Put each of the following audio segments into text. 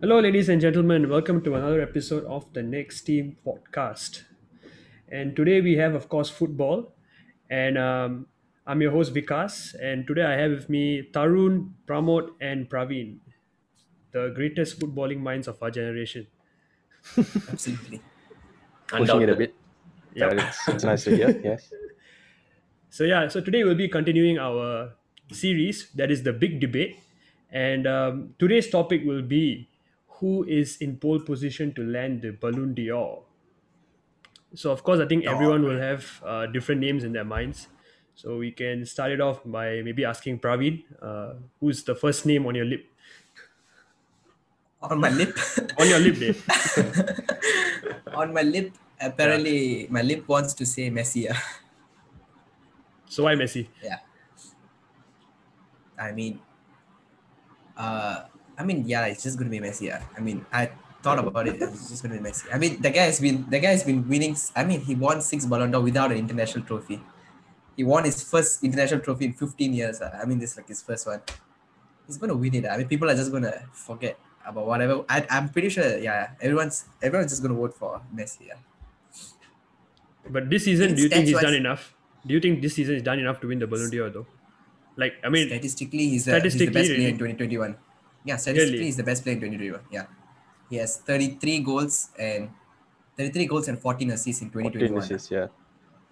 Hello, ladies and gentlemen. Welcome to another episode of the Next Team podcast. And today we have, of course, football. And um, I'm your host, Vikas. And today I have with me Tarun, Pramod, and Praveen, the greatest footballing minds of our generation. Absolutely. pushing it a bit. Yeah. It's, it's nice to hear. Yes. So yeah, so today we'll be continuing our series that is the big debate, and um, today's topic will be who is in pole position to land the Ballon d'Or. So of course, I think everyone will have uh, different names in their minds. So we can start it off by maybe asking Praveen, uh, who's the first name on your lip? On my lip. On your lip, Dave. on my lip. Apparently, my lip wants to say Messi. So why Messi? yeah. I mean, uh, I mean, yeah, it's just gonna be Messi. ah. I mean, I thought about it. It's just gonna be Messi. I mean, the guy has been the guy has been winning. I mean, he won six Ballon d'Or without an international trophy. He won his first international trophy in 15 years. ah. I mean, this is like his first one. He's gonna win it. I mean, people are just gonna forget about whatever. I, I'm pretty sure. Yeah, everyone's everyone's just gonna vote for Messi. ah. Yeah. But this season, do you think he's done enough? Do you think this season is done enough to win the Ballon d'Or, though? Like, I mean, statistically, he's, uh, he's the best player in 2021. Yeah, statistically, Really? he's the best player in 2021. Yeah, he has 33 goals and 33 goals and 14 assists in 14 2021. assists, yeah.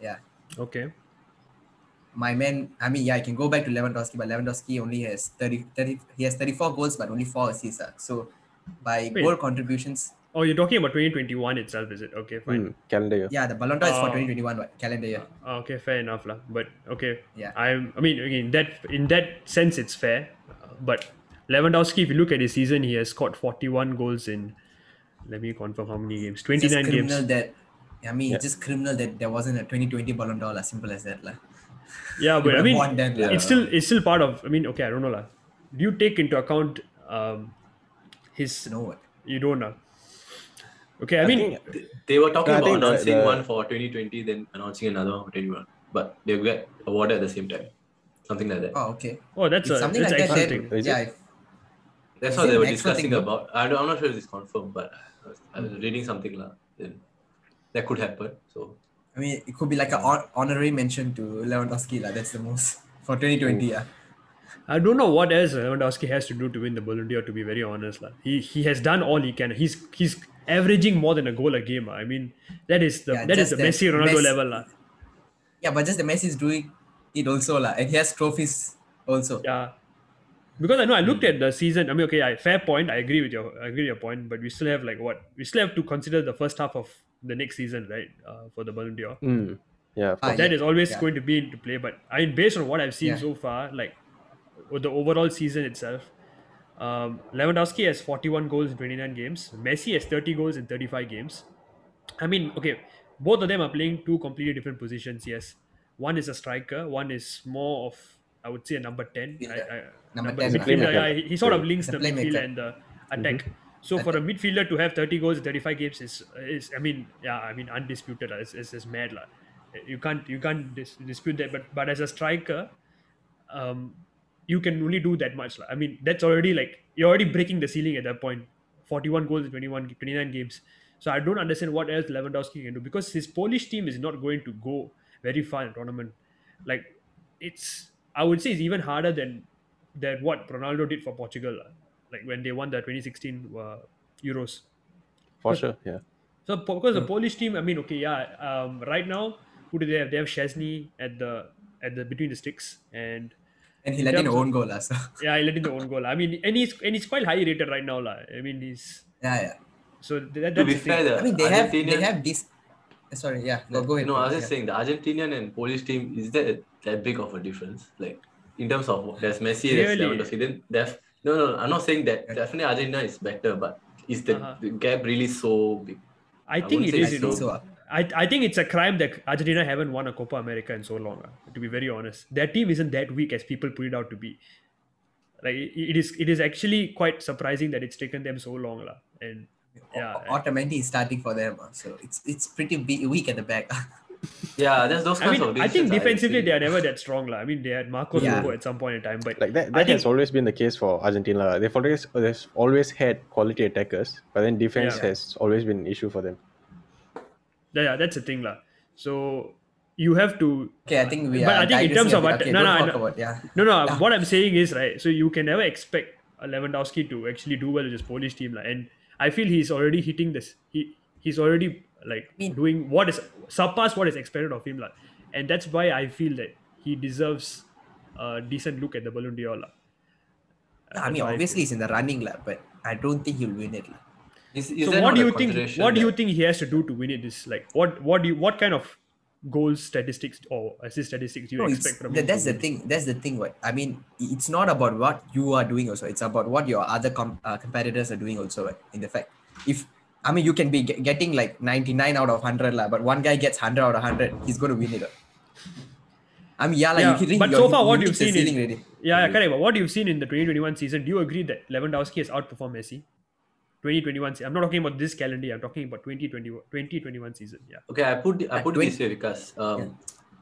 Yeah, okay. my man. I mean, yeah, I can go back to Lewandowski, but Lewandowski only has 30, 30 He has 34 goals, but only four assists. ah. So, by Wait. goal contributions, Oh, you're talking about 2021 itself, is it? Okay, fine. Mm, calendar year. yeah, the Ballon d'Or is for Oh. 2021 what, calendar year. Ah, okay, fair enough, lah. But okay, Yeah. I'm. I mean, again, that in that sense, it's fair. Uh, But Lewandowski, if you look at his season, he has scored 41 goals in. Let me confirm how many games. Just 29 criminal games. that. I mean, Yeah. it's just criminal that there wasn't a 2020 Ballon d'Or. lah, Simple as that. lah. Yeah, but I mean, won then, lah. it's still it's still part of. I mean, okay, I don't know, lah. Do you take into account um, his? You know what? You don't know. Okay, I, mean, They were talking No, about think the- announcing the- one for 2020, then announcing another one for 21. But they get awarded at the same time. Something like that. Oh, okay. oh, that's If a something that's like that, exciting. then, yeah, it? if, That's what they were discussing thing, about. I don't, I'm not sure if it's confirmed, but I was, I was reading something lah. Then that could happen. So I mean, it could be like an hon- honorary mention to Lewandowski. lah. That's the most for 2020. Yeah. I don't know what else Lewandowski has to do to win the Ballon d'Or. To be very honest, lah. He he has done all he can. He's he's averaging more than a goal a game. ah. I mean, that is the Yeah, that is just the Messi Ronaldo Messi- level, lah. Yeah, but just the Messi is doing it also. lah, And he has trophies also. Yeah. Because I know I looked at the season. I mean, okay, I, fair point. I agree with your I agree with your point. But we still have like what we still have to consider the first half of the next season, right? Uh, for the Ballon d'Or. Mm, yeah, of Ah, course. that is always yeah. going to be into play. But I mean, based on what I've seen Yeah. so far, like with the overall season itself, um, Lewandowski has 41 goals in 29 games. Messi has 30 goals in 35 games. I mean, okay, both of them are playing two completely different positions. Yes, one is a striker, one is more of I would say a number 10. I, I, Number number 10, midfielder, playmaker. yeah, he, he sort of links He's the midfield and the attack. So for a midfielder to have 30 goals in 35 games is is I mean yeah I mean undisputed lah. It's, it's, it's mad lah. You can't you can't dis- dispute that. But but as a striker, um, you can only do that much lah. I mean that's already like you're already breaking the ceiling at that point. 41 goals in 21 29 games. So I don't understand what else Lewandowski can do because his Polish team is not going to go very far in the tournament. Like it's I would say it's even harder than than what Ronaldo did for Portugal. Like when they won the 2016 uh, Euros. for sure. Yeah. So because the Polish team, I mean, okay, yeah. Um, right now, who do they have? They have Szczesny at the at the between the sticks, and And he let in terms a own goal. lah, So. yeah, he let in the own goal. I mean, and he's and he's quite highly rated right now, lah. I mean, he's Yeah, yeah. so that, that's to be the fair, the I mean, they have they have this. Sorry, yeah. Go, go ahead. No, I was just yeah. saying the Argentinian and Polish team is that that big of a difference? Like in terms of there's Messi, there's Really? Lewandowski. Then there's no, no, I'm not saying that definitely Argentina is better, but is the, Uh-huh. the gap really so big? I I think it is. wouldn't is. say You know, so. uh, I, I think it's a crime that Argentina haven't won a Copa America in so long. ah, to be very honest, their team isn't that weak as people put it out to be. Like it, it is, it is actually quite surprising that it's taken them so long, lah. And yeah, Otamendi is starting for them. uh, So it's it's pretty weak at the back. Yeah, there's those I kinds mean, of I think defensively see. they are never that strong. lah. I mean, they had Marcos Yeah. Rojo at some point in time, but Like that, I that has think- always been the case for Argentina. They've always they've always had quality attackers, but then defense Yeah. has always been an issue for them. yeah, yeah, that's the thing, lah. So you have to. Okay, I think we But are. I think in terms of bit. what- okay, no, don't no, I talk know. about yeah. No, no. Yeah. What I'm saying is right. So you can never expect a Lewandowski to actually do well with this Polish team, lah. And I feel he's already hitting this. He he's already like mean- doing what is surpass what is expected of him, lah. And that's why I feel that he deserves a decent look at the Ballon d'Or, lah. I mean, That's why obviously he's in the running, lah, but I don't think he'll win it. lah. Is, is so what do you think consideration what do you think he has to do to win it this like what what do you what kind of goals statistics or assist statistics do you No, expect from that, him that's the thing. That's the thing. What I mean, it's not about what you are doing. Also, it's about what your other com- uh, competitors are doing. Also, right? in the fact, if I mean, you can be get, getting like ninety nine out of hundred, lah, but one guy gets hundred out of hundred, he's going to win it. I mean, yeah, like Yeah, you can reach but your- so far you what reach you've seen is- already. yeah, yeah correct but what you've seen in the 2021 season do you agree that Lewandowski has outperformed Messi 2021 se- I'm not talking about this calendar year I'm talking about 2021 2021 season yeah Okay, I put I put it 20 this way because um, you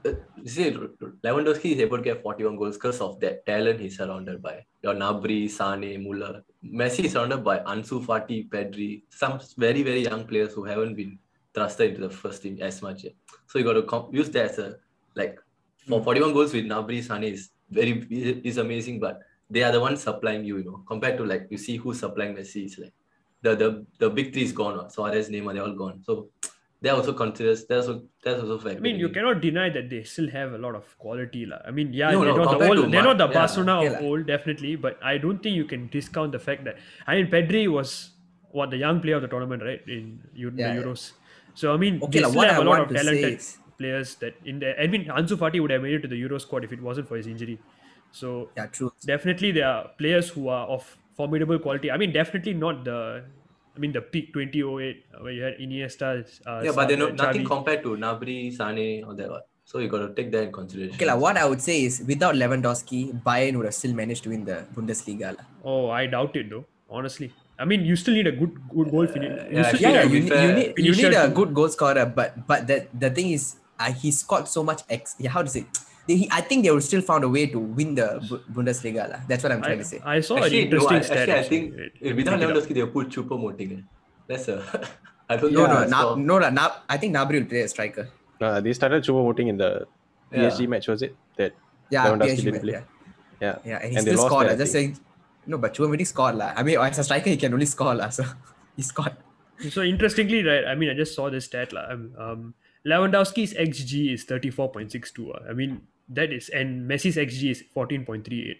Uh, see, Lewandowski is able to get 41 goals because of that talent he's surrounded by. Your Gnabry, Sane, Muller. Messi is surrounded by Ansu Fati, Pedri, some very very young players who haven't been thrusted into the first team as much yet. So you got to com- use that as a like for hmm. 41 goals with Gnabry, Sane is very is amazing, but they are the ones supplying you, you know, compared to like you see who's supplying Messi. It's like the the the big three is gone. Suarez, Neymar, they're all gone. So that also considers that's also that's also fair. I mean you cannot deny that they still have a lot of quality lah. I mean yeah No, they're no, not the old, they're not the yeah. Barcelona Okay of lah. old definitely but I don't think you can discount the fact that I mean Pedri was what the young player of the tournament right in Yeah, the yeah. Euros so I mean Okay they lah, still have I a lot of talented players that in the I mean Ansu Fati would have made it to the Euro squad if it wasn't for his injury so Yeah, true. definitely there are players who are of formidable quality. I mean, definitely not the. I mean, the peak 2008 uh, where you had Iniesta. Uh, yeah, but they're not, nothing compared to Gnabry, Sane, or that one. So you got to take that in consideration. Okay, like, what I would say is without Lewandowski, Bayern would have still managed to win the Bundesliga. lah. Oh, I doubt it though. Honestly, I mean, you still need a good good goal finish. you yeah, still Yeah, yeah, you, need, you need you need a good goal scorer, but but that the thing is, uh, he scored so much X. Yeah, how to say? They, I think they would still found a way to win the Bundesliga. lah. That's what I'm trying I, to say. I saw Actually, an no, interesting I, stat. actually, I think Wait, let me without pick it up. Lewandowski, they'll put Choupo-Moting. eh. That's a. I don't No, know. no, the na, score. no, no, I think Gnabry will play a striker. Uh, they started Choupo-Moting in the Yeah. PSG match, was it? That Yeah, Lewandowski PSG, didn't man, play. yeah, yeah. yeah, and he And they still scored. that, lah. Just saying, no, but Chouameni scored lah. I mean, as a striker, he can only score lah. So he scored. So interestingly, right? I mean, I just saw this stat. lah. Um, um, Lewandowski's xG is 34.62. uh. I mean, that is, and Messi's xG is 14.38.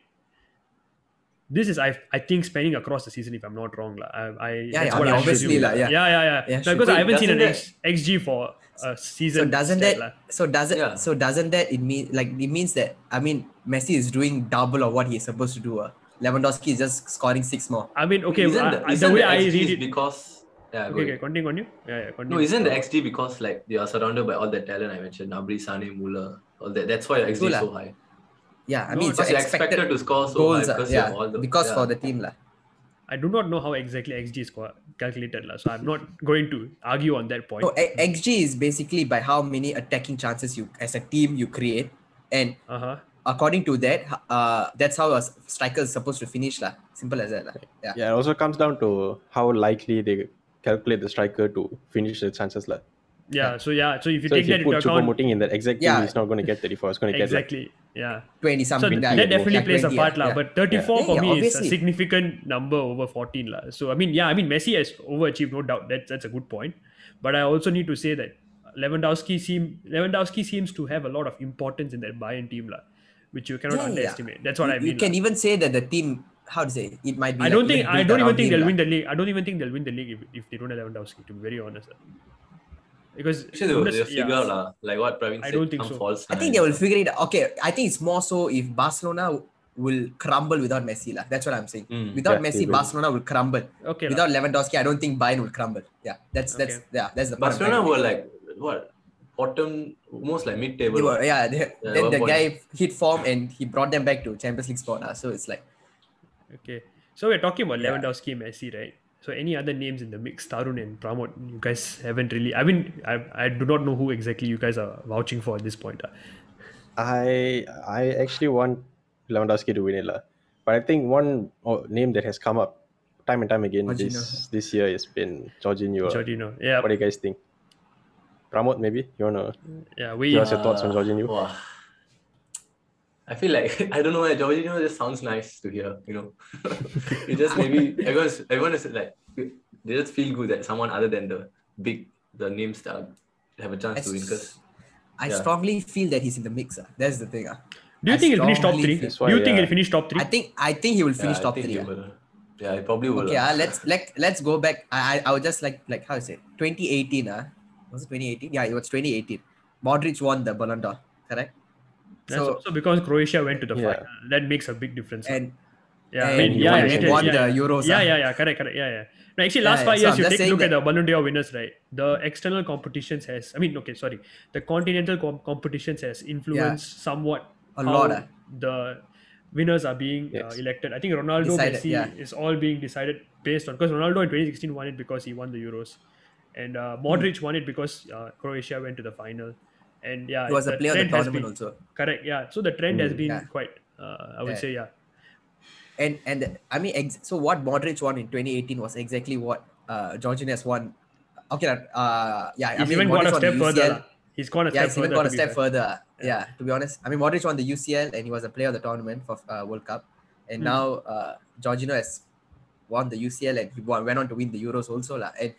This is, I, I think, spanning across the season. If I'm not wrong, lah. I, I Yeah, yeah, I mean, I'm obviously assuming, lah, yeah. yeah, yeah, yeah. Yeah, No, sure. because I haven't seen an doesn't X, xG for a season. So doesn't stat, that lah. so doesn't Yeah. so doesn't that it mean like it means that I mean Messi is doing double of what he's supposed to do. Uh. Lewandowski is just scoring six more. I mean, okay, isn't the, the, isn't way the I read is it. because yeah, Okay, okay, continue, continue. Yeah, yeah, continue. No, isn't the XG because like they are surrounded by all the talent I mentioned, Gnabry, Sane, Muller, all that. That's why the XG is so high. Yeah, I No, mean it's Because your you're expected, expected to score so goals. high because you yeah, have all the because yeah. for the team lah. I do not know how exactly XG is calculated, lah. So I'm not going to argue on that point. No, A- XG is basically by how many attacking chances you as a team you create, and Uh huh. according to that, uh, that's how a striker is supposed to finish lah. Simple as that lah. Yeah. Yeah, it also comes down to how likely they calculate the striker to finish the chances. lah. Yeah. So yeah. So if you So take if you that into put Choupo account, Moting in that exact Yeah. he's not going to get 34. It's going to get like exactly. Yeah. Twenty something. So something. that definitely yeah, plays a part, yeah, lah. But 34 Yeah, for yeah, me is a significant number over 14, lah. So I mean, yeah, I mean Messi has overachieved, no doubt. That's that's a good point. But I also need to say that Lewandowski seem Lewandowski seems to have a lot of importance in that Bayern team, lah, which you cannot Yeah, yeah. underestimate. That's what you, I mean. You can lah. even say that the team. How to say? It might be. I don't think I don't even think they'll lah. win the league. I don't even think they'll win the league if, if they don't have Lewandowski. To be very honest, lah. Because Actually, they'll, Bundes- they'll figure yeah. out lah, like what Praveen I don't think some so. false I think they will figure it out. Okay, I think it's more so if Barcelona will crumble without Messi. lah. That's what I'm saying. Mm. Without Yeah, Messi, will. Barcelona will crumble. Okay, lah. Without Lewandowski, I don't think Bayern will crumble. Yeah, that's that's Okay. yeah, that's the part I'm Barcelona trying to were make. like what bottom, almost like mid-table. Were, yeah, they, Yeah, then the point. guy hit form and he brought them back to Champions League spot. lah. So it's like Okay. So we're talking about Yeah. Lewandowski and Messi, right? So any other names in the mix, Tarun and Pramod, you guys haven't really. I mean, I, I do not know who exactly you guys are vouching for at this point. ah. I I actually want Lewandowski to win it, lah. But I think one name that has come up time and time again this Jorginho. this year has been Jorginho. lah. Jorginho. Yeah, What do you guys think? Pramod, maybe you wanna yeah. We give us your thoughts on Uh, Jorginho? Wow. I feel like I don't know why Jorginho just sounds nice to hear, you know. it just maybe everyone's everyone is like they just feel good that someone other than the big the names that are- have a chance to win because I Yeah. strongly feel that he's in the mix. ah. That's the thing. ah. do you I think he'll finish top three? feel- That's Do why, you think he'll finish top three? I think I think he will finish yeah, I top three. he ah. will. Yeah, he probably will. Okay, uh, let's let let's go back. I, I I would just like like how is it? 2018, uh, was it 2018? Yeah, it was 2018. Modric won the Ballon d'Or, correct? That's So also because Croatia went to the Yeah. final. That makes a big difference. and yeah, I mean, yeah, won- yeah, and won yeah, the yeah. Euros, Yeah, ah. yeah, yeah, correct, correct. Yeah, yeah. No, actually, last five. So years, I'm you take a look at the Ballon d'Or winners, right? The external competitions has, I mean, okay, sorry, the continental com- competitions has influenced somewhat A lot, ah. the winners are being uh, elected. I think Ronaldo, Decided, Messi is all being decided based on because Ronaldo in 2016 won it because he won the Euros, and uh, Modric won it because uh, Croatia went to the final. And yeah, he was a player of the tournament been- also. Correct. Yeah. So the trend has Mm. been Yeah. quite. Uh, I would Yeah. say yeah. And and I mean, ex- so what Modric won in 2018 was exactly what uh, Jorginho has won. Okay, uh, yeah, I He's mean, even gone a step further. UCL. He's gone a step yeah, he's further. Even gone a step further. Yeah. to be honest, I mean, Modric won the UCL and he was a player of the tournament for uh, World Cup, and Hmm. now uh, Jorginho has won the UCL and he won, went on to win the Euros also lah. And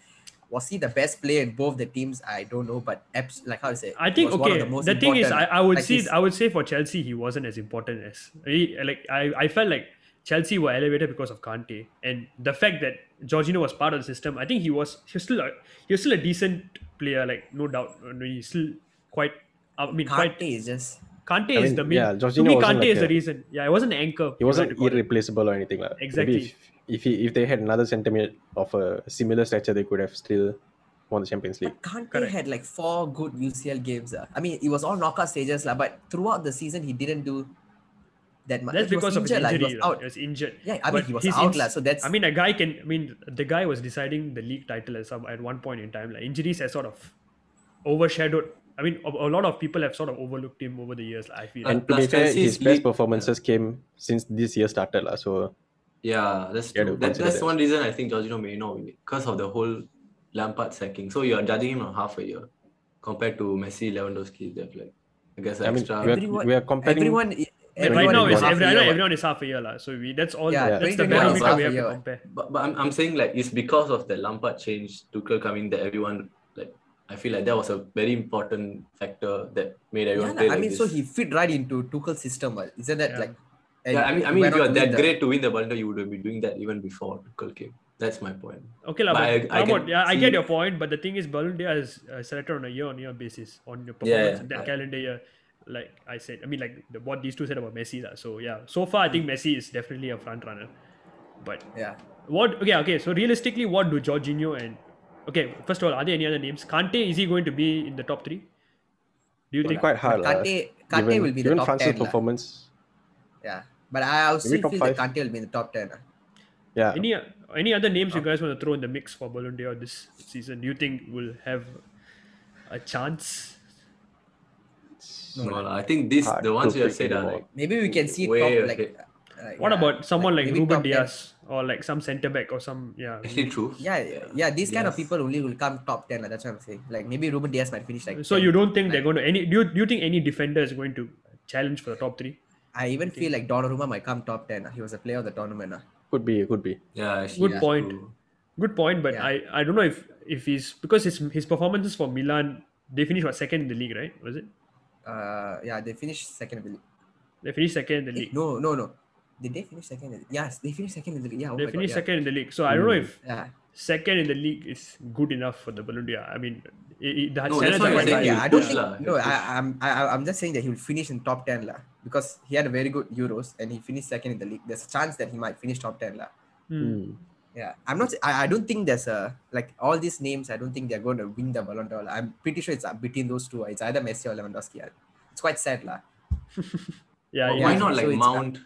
was he the best player in both the teams? I don't know, but abs- like how to say, I think was one of okay. the, The, thing is, I, I would like see. his- I would say for Chelsea, he wasn't as important as he, like I. I felt like Chelsea were elevated because of Kante, and the fact that Jorginho was part of the system. I think he was. He was still a. He was still a decent player. Like no doubt, he's still quite. I mean, quite. Kante is just Kante I is the main. yeah, to me, Kante like is the reason. Yeah, it wasn't anchor. He wasn't like to call it. irreplaceable or anything like. Exactly. Maybe if, if he if they had another centimeter of a similar stature, they could have still won the Champions League. But Kante Correct. had like four good UCL games. ah. I mean, it was all knockout stages, lah. but throughout the season, he didn't do that much. That's He because of injured, lah. injury. He was out. He was injured. Yeah, I mean, But he was out, ins- lah. So that's I mean, a guy can. I mean, the guy was deciding the league title at some at one point in time. Like injuries has sort of overshadowed. I mean, a, a lot of people have sort of overlooked him over the years. I feel. And And to be plus fair, his best league- performances came since this year started, lah. So Yeah, that's true. That, that's that. one reason I think Jorginho may not win it because of the whole Lampard sacking. So you're judging him on half a year compared to Messi, Lewandowski. They've like I guess I mean, extra. we are, Everyone- we are comparing. everyone. Everyone right now, is half every, a I know year, everyone is half a year, lah. So we that's all. Yeah, that's the barometer we have to compare. But, but I'm, I'm saying like it's because of the Lampard change, Tuchel coming that everyone like I feel like that was a very important factor that made everyone lah. play I like mean, this. so he fit right into Tuchel's system. what. Isn't that Yeah. like? and yeah, I mean, I mean, if you are to win that the- great to win the Ballon d'Or, you would have been doing that even before Tuchel came. That's my point. Okay, lah, But but I- I Pramod, can yeah, I get your point. But the thing is, Ballon d'Or is uh, selected on a year-on-year basis on your performance yeah, in that yeah. calendar year. Like I said, I mean, like the, what these two said about Messi, lah. So yeah, so far I think Messi is definitely a front runner. But Yeah. what? Okay, okay. So realistically, what do Jorginho and okay? First of all, are there any other names? Kante is he going to be in the top three? Do you think? quite hard, lah. Uh, Kante, Kante Given, will be the top France's ten. lah. performance, Yeah, but I also Maybe feel top that. Kante will be in the top ten. ah. yeah. Any any other names you guys want to throw in the mix for Ballon d'Or this season? Do you think will have a chance? No, lah, I think this Hard the ones you have said are like Maybe we can see Way top like. Ahead. like, What yeah, about someone like, maybe Ruben top 10. Dias or like some centre back or some yeah? actually true. Yeah, yeah, yeah. These kind of people only will come top ten. Like, that's what I'm saying. Like maybe Ruben Dias might finish like. So 10. you don't think they're going to any? Do you, do you think any defender is going to challenge for the top three? I even feel like Donnarumma might come top ten. He was a player of the tournament. ah. Could be, could be. Yeah, actually, Good that's point. true. Good point, but Yeah. I, I don't know if if he's because his his performances for Milan they finished what second in the league right was it Uh, yeah, they finished second in the league. they finished second in the Eh, league No, no, no. Did they finish second? In the, yes, they finished second in the league. Yeah, oh they my finished God, second in the league so I don't know if Yeah. yeah. second in the league is good enough for the Ballon d'Or I mean it, it, the No, that's why are I'm saying yeah, I don't think. lah, no, I, I'm I, I'm just saying that he will finish in top ten lah because he had a very good Euros and he finished second in the league. There's a chance that he might finish top ten lah. Hmm. Hmm. Yeah, I'm not. I, I don't think there's a like all these names. I don't think they're going to win the Ballon d'Or. I'm pretty sure it's uh, between those two. It's either Messi or Lewandowski. It's quite sad lah. yeah, Why- yeah. Why not like it's- Mount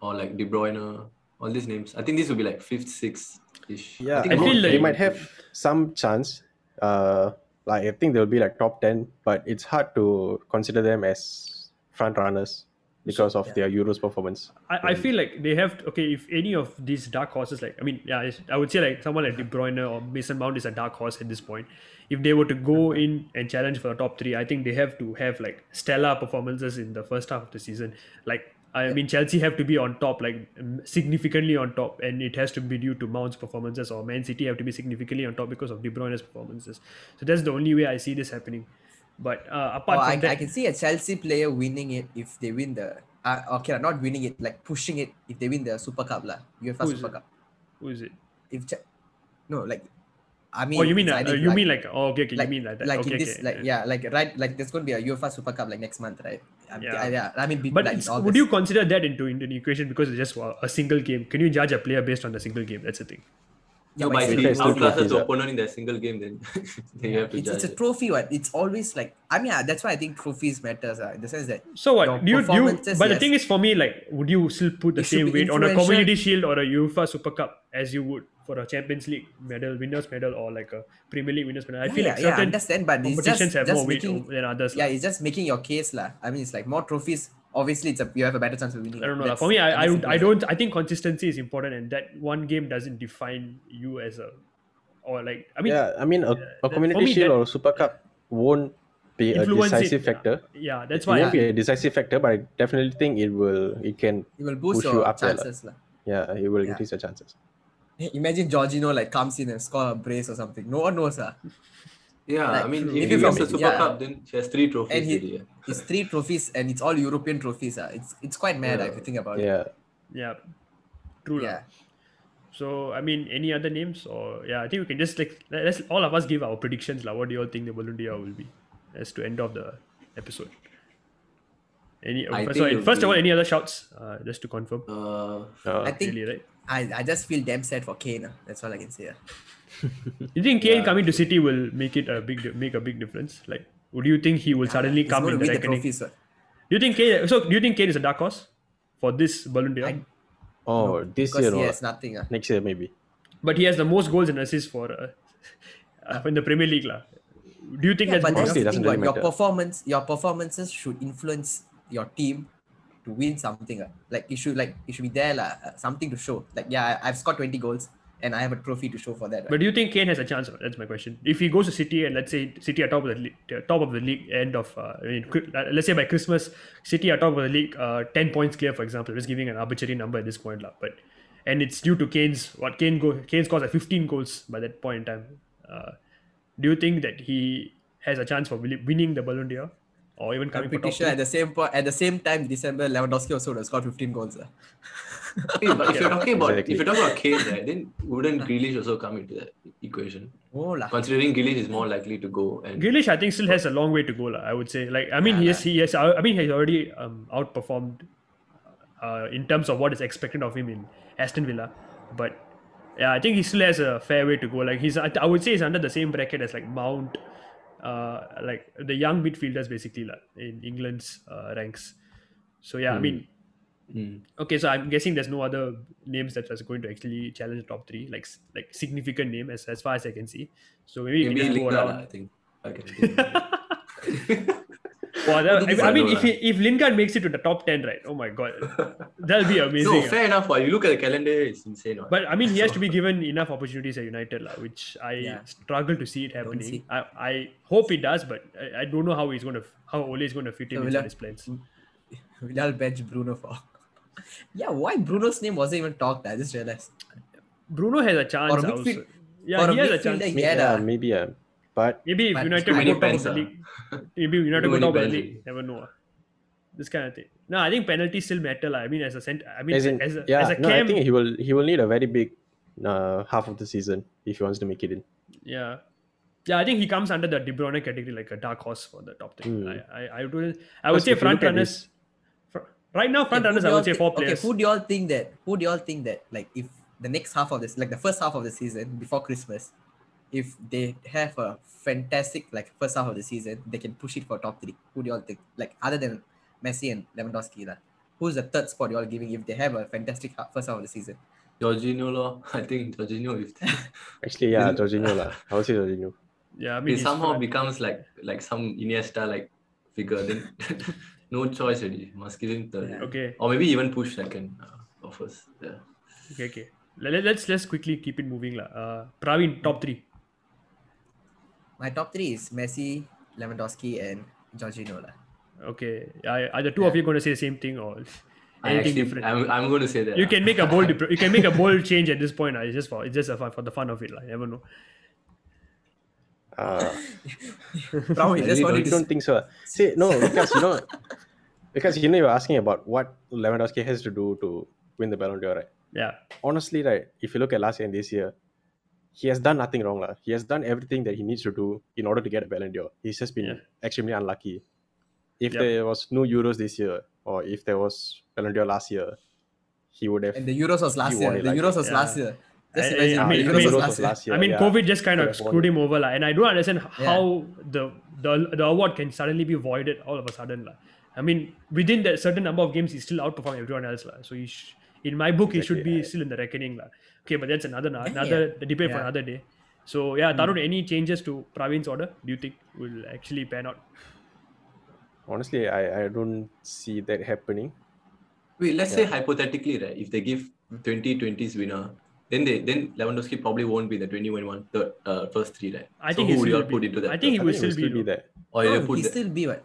or like De Bruyne? All these names. I think this will be like fifth, sixth. ish. Yeah, I I, feel mean, they might have some chance. Uh, like I think they'll be like top ten, but it's hard to consider them as front runners because of yeah. their Euros performance. I, I feel like they have to, okay. If any of these dark horses, like I mean, yeah, I would say like someone like De Bruyne or Mason Mount is a dark horse at this point. If they were to go in and challenge for the top three, I think they have to have like stellar performances in the first half of the season. Like I mean, Chelsea have to be on top, like significantly on top, and it has to be due to Mount's performances, or Man City have to be significantly on top because of De Bruyne's performances. So that's the only way I see this happening. But uh, apart Or from I, that, I can see a Chelsea player winning it if they win the. Uh, okay, not winning it, like pushing it if they win the Super Cup lah, UEFA Who is Super it? Cup. who is it? If Ch- no, like, I mean, Oh, you mean uh, either you mean like oh, okay, okay, like, you mean like that? like okay, in this okay, like yeah like right like there's going to be a UEFA Super Cup like next month right Yeah. I, yeah I mean be- But like, it's- would August. you consider that into into the equation because it's just a a single game? Can you judge a player based on a single game? That's the thing. yeah, No, but by it's, the it's still outclasses trophies, ah. opponent in their single game, then then you have to it's, judge. it's a trophy what it's always like I mean yeah, that's why I think trophies matters uh, in the sense that So what do you do? You, performances, but the thing is, for me, like, would you still put the It same weight on a. Community Shield or a UEFA Super Cup as you would for a Champions League medal, winners medal, or like a Premier League winners medal? I yeah, feel like yeah, I certain understand but it's just, competitions have just more weight than others. yeah lah. it's just making your case lah I mean it's like more trophies obviously it's a you have a better chance of winning I don't know. For me, I, I, would, I don't. I think consistency is important, and that one game doesn't define you as a, or like. I mean, yeah, I mean, a, a community me, shield that- or Super Cup won't be a decisive it. factor. Yeah, that's it why. won't I, be a decisive factor, but I definitely think it will. It can. it will boost push your you up there lah. chances lah. Yeah, it will Yeah. increase your chances. Imagine Jorginho like comes in and score a brace or something. No one knows. Uh. Yeah, Like, I mean, maybe if he from- wins the Super yeah. Cup, then she has three trophies. And he- already, yeah. It's three trophies and it's all European trophies. Uh. It's it's quite mad uh, if you think about it. Yeah. yeah, true. lah. Yeah. So I mean, any other names or yeah, I think we can just like let- let's all of us give our predictions. Like, what do you all think the Ballon d'Or will be as to end of the episode? Any I first, think of- it'll first of all, any other shouts? Uh, just to confirm. Uh, Uh, I think Really, right? I, I just feel damn sad for Kane. Uh. That's all I can say. Uh. You think Kane Yeah. coming to City will make it a big make a big difference? Like, would you think he will suddenly come going in the win the reckoning? trophies. Do you think Kane? So, do you think Kane is a dark horse for this Ballon d'Or? I- oh, this because year, he has nothing. Uh. Next year, maybe. But he has the most goals and assists for uh, uh, in the Premier League, lah. Do you think Yeah, that's but that's Honestly, the it doesn't thing. really your matter. performance, your performances should influence your team to win something. Uh. Like it should like it should be there lah, uh, something to show. Like yeah, I've scored twenty goals and I have a trophy to show for that. right? But do you think Kane has a chance? That's my question. If he goes to City and let's say City are top of the league, uh, top of the league end of, uh, I mean, uh, let's say by Christmas, City are top of the league, uh, ten points clear, for example. Just giving an arbitrary number at this point, lah. But and it's due to Kane's what Kane go Kane scores like fifteen goals by that point in time. Uh, do you think that he has a chance for winning the Ballon d'Or or even I'm coming for pretty top sure three? at the same point, at the same time, December Lewandowski also would have scored 15 goals. Uh. hey, but if you're talking about Exactly. if you're talking about Kane, right, then wouldn't Grealish also come into that equation? Oh lah. Considering Grealish is more likely to go and Grealish, I think, still has a long way to go. lah. I would say, like, I mean, Yeah, he has, he has, I mean, he's already um, outperformed uh, in terms of what is expected of him in Aston Villa, but yeah, I think he still has a fair way to go. Like, he's, I, I would say, he's under the same bracket as like Mount, uh, like the young midfielders basically lah, in England's uh, ranks. So yeah, I mean, Mm. okay, so I'm guessing there's no other names that was going to actually challenge the top three, like like significant name as as far as I can see. So maybe you maybe can go around. I think. I can Wow, that, I, I mean, if he, if Lingard makes it to the top ten, right? Oh my god, that'll be amazing. no, ah. fair enough. While you look at the calendar, it's insane. what. But I mean, he has to be given enough opportunities at United, lah, which I Yeah. struggle to see it happening. see. I, I hope it does, but I, I don't know how he's going to how Ole is going to fit him So into his plans. We'll bench Bruno for. yeah, why Bruno's name wasn't even talked? I just realized. Bruno has a chance. For a also. midfield- Yeah, for a has a chance. he- yeah, Yeah, maybe. Yeah. But Maybe if But United too go top of the ah. league, maybe United Too go top of the league. Never know. ah. This kind of thing. No, I think penalties still matter. lah. I mean, as a cent, I mean, as in, as a, yeah, as a no, cam, I think he will. He will need a very big uh, half of the season if he wants to make it in. Yeah. Yeah, I think he comes under the De Bruyne category like a dark horse for the top three. Hmm. I, I, I would, I would say front runners. fr- Right now, front Okay, runners, I y'all would say thi- four okay, players. who do y'all think that? Who do y'all think that? Like, if the next half of this, like the first half of the season before Christmas, if they have a fantastic like first half of the season, they can push it for top three. Who do y'all think? Like, other than Messi and Lewandowski, lah, who's the third spot y'all giving if they have a fantastic first half of the season? Jorginho, lor. I think Jorginho, if Actually, yeah, Isn't- Jorginho lah. I would say Jorginho. Yeah, I mean, he somehow fine. becomes like like some Iniesta like figure, then no choice really. Must give him third. Yeah. okay, Or maybe even push second uh, or first. Yeah. okay, okay. Let, let's let's quickly keep it moving, lah. Uh, Praveen, top three. My top three is Messi, Lewandowski, and Jorginho. lah. Okay, are, are the two of you going to say the same thing or anything actually, different? I'm, I'm going to say that. you can make a bold you can make a bold change at this point. lah. It's just for it's just a fun, for the fun of it. Like, you never know. Uh, Probably I just really wanted I to don't think so. See, no, because you know, because you know, you're asking about what Lewandowski has to do to win the Ballon d'Or, right? Yeah, Honestly, right, if you look at last year and this year, he has done nothing wrong. lah. He has done everything that he needs to do in order to get a Ballon d'Or. He's just been Yeah. extremely unlucky. If Yep. there was no Euros this year, or if there was Ballon d'Or last year, he would have. And the Euros was last year. The like- Euros was Yeah. last year. Just I- I- imagine. I the mean- Euros I mean- was last year. I mean, yeah. COVID just kind of Could screwed him over, like, and I don't understand how the, the the award can suddenly be voided all of a sudden, like. I mean, within that certain number of games, he still outperformed everyone else, like. So he, sh- in my book, he should be yeah. still in the reckoning, like. Okay, but that's another Yeah, another yeah. debate for another day. So yeah, Tarun, any changes to Praveen's order? Do you think will actually pan out? Honestly, I, I don't see that happening. Wait, let's say hypothetically, right? If they give 2020's winner, then they then Lewandowski probably won't be the 2021 third, uh, first three, right? I So think who he would you still put be. into that? I think he will think it still be. be there. Or you No, put he that- still be what?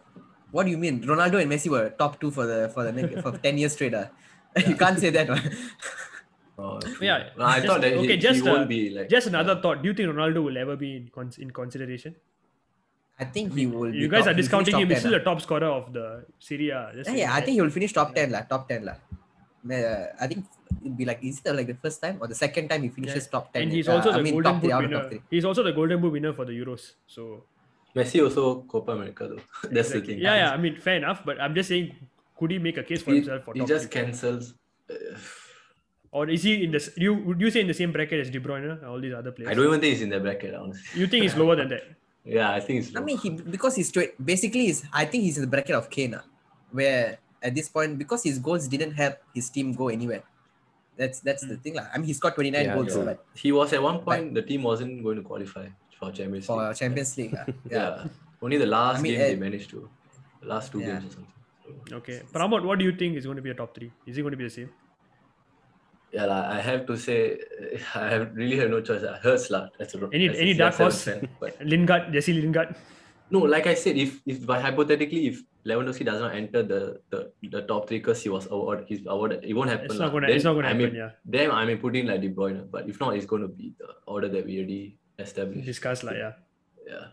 What do you mean? Ronaldo and Messi were top two for the for the next, for ten years straight. Ah. you can't say that. one. Oh. Yeah, No, I just- thought that okay, he, just he won't uh, be like. Just another thought. Do you think Ronaldo will ever be in, cons- in consideration? I think he will. You be guys top, are discounting him. He's 10, still a top scorer of the Serie A. Just Yeah, saying. yeah, I think he will finish top ten lah. Top ten lah. Uh, I think it'll be like is it like the first time or the second time he finishes top ten? and he's Uh, also I the mean, Golden top Boot out of top winner. He's also the Golden Boot winner for the Euros. So Messi also Copa America though. That's exactly. the thing. Yeah, yeah. I mean, fair enough. But I'm just saying, could he make a case for He, himself for he top just three? cancels. uh, Or is he in the? You would you say in the same bracket as De Bruyne and all these other players? I don't even think he's in the bracket, honestly. You think he's lower than that? Yeah, I think it's. I mean, he because he's straight. Basically, is I think he's in the bracket of Kane, ah, where at this point because his goals didn't help his team go anywhere. That's that's Hmm. the thing, lah. I mean, he scored 29 Yeah, goals true. but he was at one point the team wasn't going to qualify for Champions for League. Champions League. ah. Yeah. Yeah. Only the last I mean, game uh, they managed to. The last two Yeah. games or something. So, Okay, Pramod, what do you think is going to be a top three? Is it going to be the same? yeah, lah, I have to say, I have really have no choice. It hurts lah. That's a, Any- that's a any dark horse? fan, but Lingard, Jesse Lingard. no, like I said, if if by hypothetically, if Lewandowski does not enter the the, the top three because he was awarded, he's awarded, it won't happen. It's not gonna. Then It's not gonna I happen. May, yeah, Then I may put in like De Bruyne, but if not, it's going to be the order that we already established. discuss like yeah. Yeah.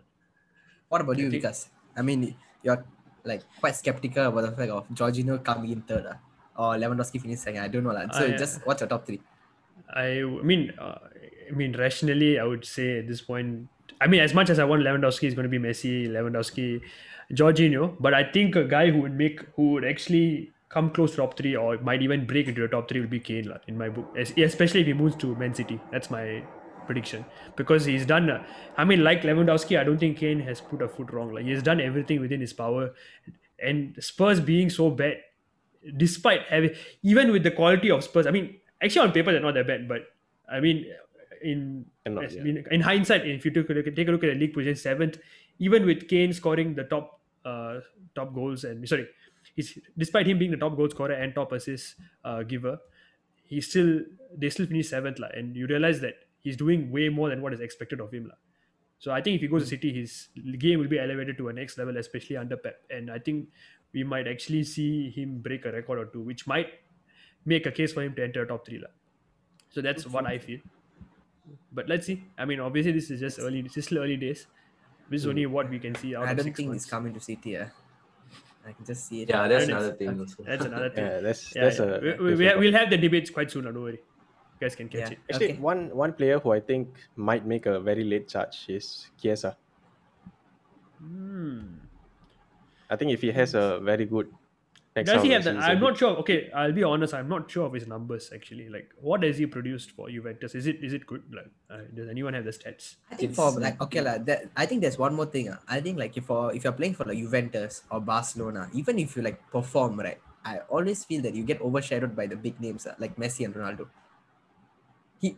What about you, I Vikas? I mean, you're like quite skeptical about the fact of Jorginho coming in third, ah, or Lewandowski finishing second. I don't know, lah. So Ah, yeah. just what's your top three? I, I mean, uh, I mean, rationally, I would say at this point, I mean, as much as I want Lewandowski, is going to be Messi, Lewandowski, Jorginho. But I think a guy who would make, who would actually come close to top three or might even break into the top three will be Kane, in my book. Especially if he moves to Man City. That's my prediction because he's done. Uh, I mean, like Lewandowski, I don't think Kane has put a foot wrong. Like he's done everything within his power, and Spurs being so bad, despite having even with the quality of Spurs, I mean, actually on paper they're not that bad, but I mean, in Cannot, as- yeah. in, in hindsight, if you took a look take a look at the league position seventh, even with Kane scoring the top uh, top goals and sorry, he's despite him being the top goal scorer and top assist uh, giver, he still they still finish seventh lah, and you realize that he's doing way more than what is expected of him lah. So I think if he goes to City, his game will be elevated to a next level, especially under Pep. And I think we might actually see him break a record or two, which might make a case for him to enter top three. lah. So that's what I feel. But let's see. I mean, obviously this is just early. This is still early days. This is only what we can see out I don't six think months. he's coming to City. ah. I can just see it. Yeah, that's another thing also. That's another thing. Yeah, that's Yeah, that's yeah. a. we, we, we'll have the debates quite soon. lah, Don't worry. You guys can catch Yeah. it. Actually, Okay. one one player who I think might make a very late charge is Chiesa. Hmm. I think if he has a very good next Does he have that? I'm not sure. Okay, I'll be honest. I'm not sure of his numbers actually. Like, what has he produced for Juventus? Is it is it good? Like, uh, does anyone have the stats? I think It's- for like okay lah. That I think there's one more thing. ah. I think like if for if you're playing for like Juventus or Barcelona, even if you like perform right, I always feel that you get overshadowed by the big names ah, like Messi and Ronaldo. He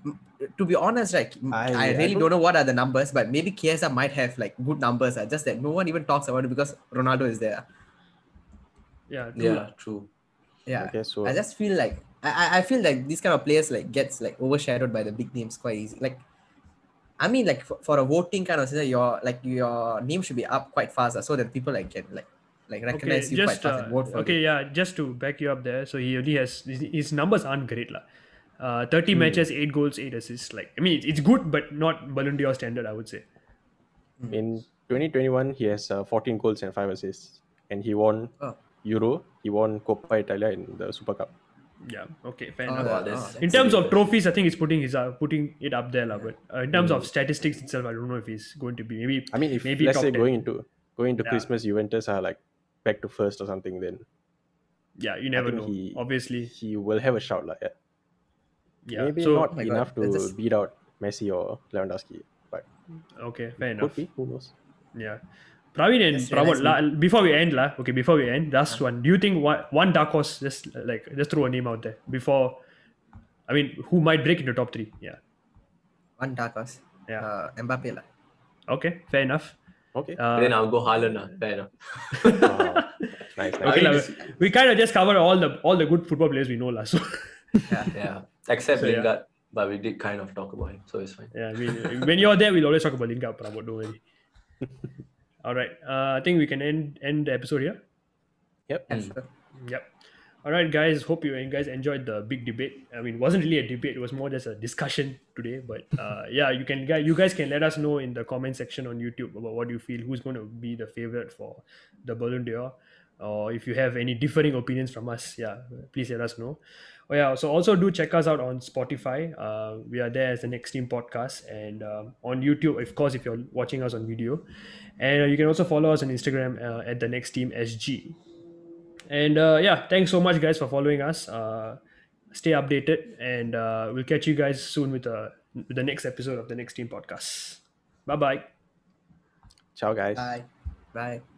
to be honest, like I, I- I really don't- don't know what are the numbers, but maybe Chiesa might have like good numbers. Uh, just that no one even talks about it because Ronaldo is there. Yeah, true. Yeah, true. Yeah. Okay, so I just feel like I, I- I feel like these kind of players like gets like overshadowed by the big names quite easy. Like I mean like for, for a voting kind of system, your like your name should be up quite fast uh, so that people like can like like recognize Okay, you quite fast uh, and vote for okay, you. yeah, just to back you up there. So he only has his, his numbers aren't great, lah. Uh, Hmm. 30 matches, 8 goals, 8 assists. Like, I mean, it's, it's good, but not Ballon d'Or standard, I would say. in 2021 he has uh, 14 goals and 5 assists and he won Oh. Euro, he won Coppa Italia in the Super Cup. Yeah, okay, fair Oh, enough. Wow, that's- oh, in that's terms of trophies, I think he's putting his uh, putting it up there, lah. But uh, in terms Hmm. of statistics itself, I don't know if he's going to be maybe. I mean if Maybe let's say 10. going into going into Yeah. Christmas Juventus are like back to first or something then Yeah, you never know. he- Obviously, he will have a shout like yeah. Yeah. Maybe so not Oh my God, enough to just- beat out Messi or Lewandowski, but okay, fair could enough. be. Who knows? Yeah. Praveen and Yes, Pramod, realize la, before we end, la, okay, before we end, last one. Do you think what one dark horse, just like, just throw a name out there before, I mean, who might break into top three? Yeah. One dark horse. Yeah. Uh, Mbappe lah. Okay, fair enough. Okay. Uh, then I'll go Haaland. Fair enough. Wow. nice, nice. okay, I la, mean, we kind of just covered all the all the good football players we know, la, so yeah. Yeah. Except So, yeah. Lingard, but we did kind of talk about him, so it's fine. yeah, I mean, when you're there, we'll always talk about Lingard, Pramod, don't worry. all right, uh, I think we can end end the episode here. Yep. Yeah, Mm. Yep. All right, guys. Hope you guys enjoyed the big debate. I mean, it wasn't really a debate; it was more just a discussion today. But uh, yeah, you can guys, you guys can let us know in the comment section on YouTube about what you feel, who's going to be the favorite for the Ballon d'Or, or if you have any differing opinions from us. Yeah, please let us know. Oh yeah, so also do check us out on Spotify. Uh, we are there as the Next Team Podcast, and um, on YouTube, of course, if you're watching us on video, and uh, you can also follow us on Instagram uh, at the Next Team SG. And uh, yeah, thanks so much, guys, for following us. Uh, stay updated, and uh, we'll catch you guys soon with, uh, with the next episode of the Next Team Podcast. Bye bye. Ciao guys. Bye. Bye.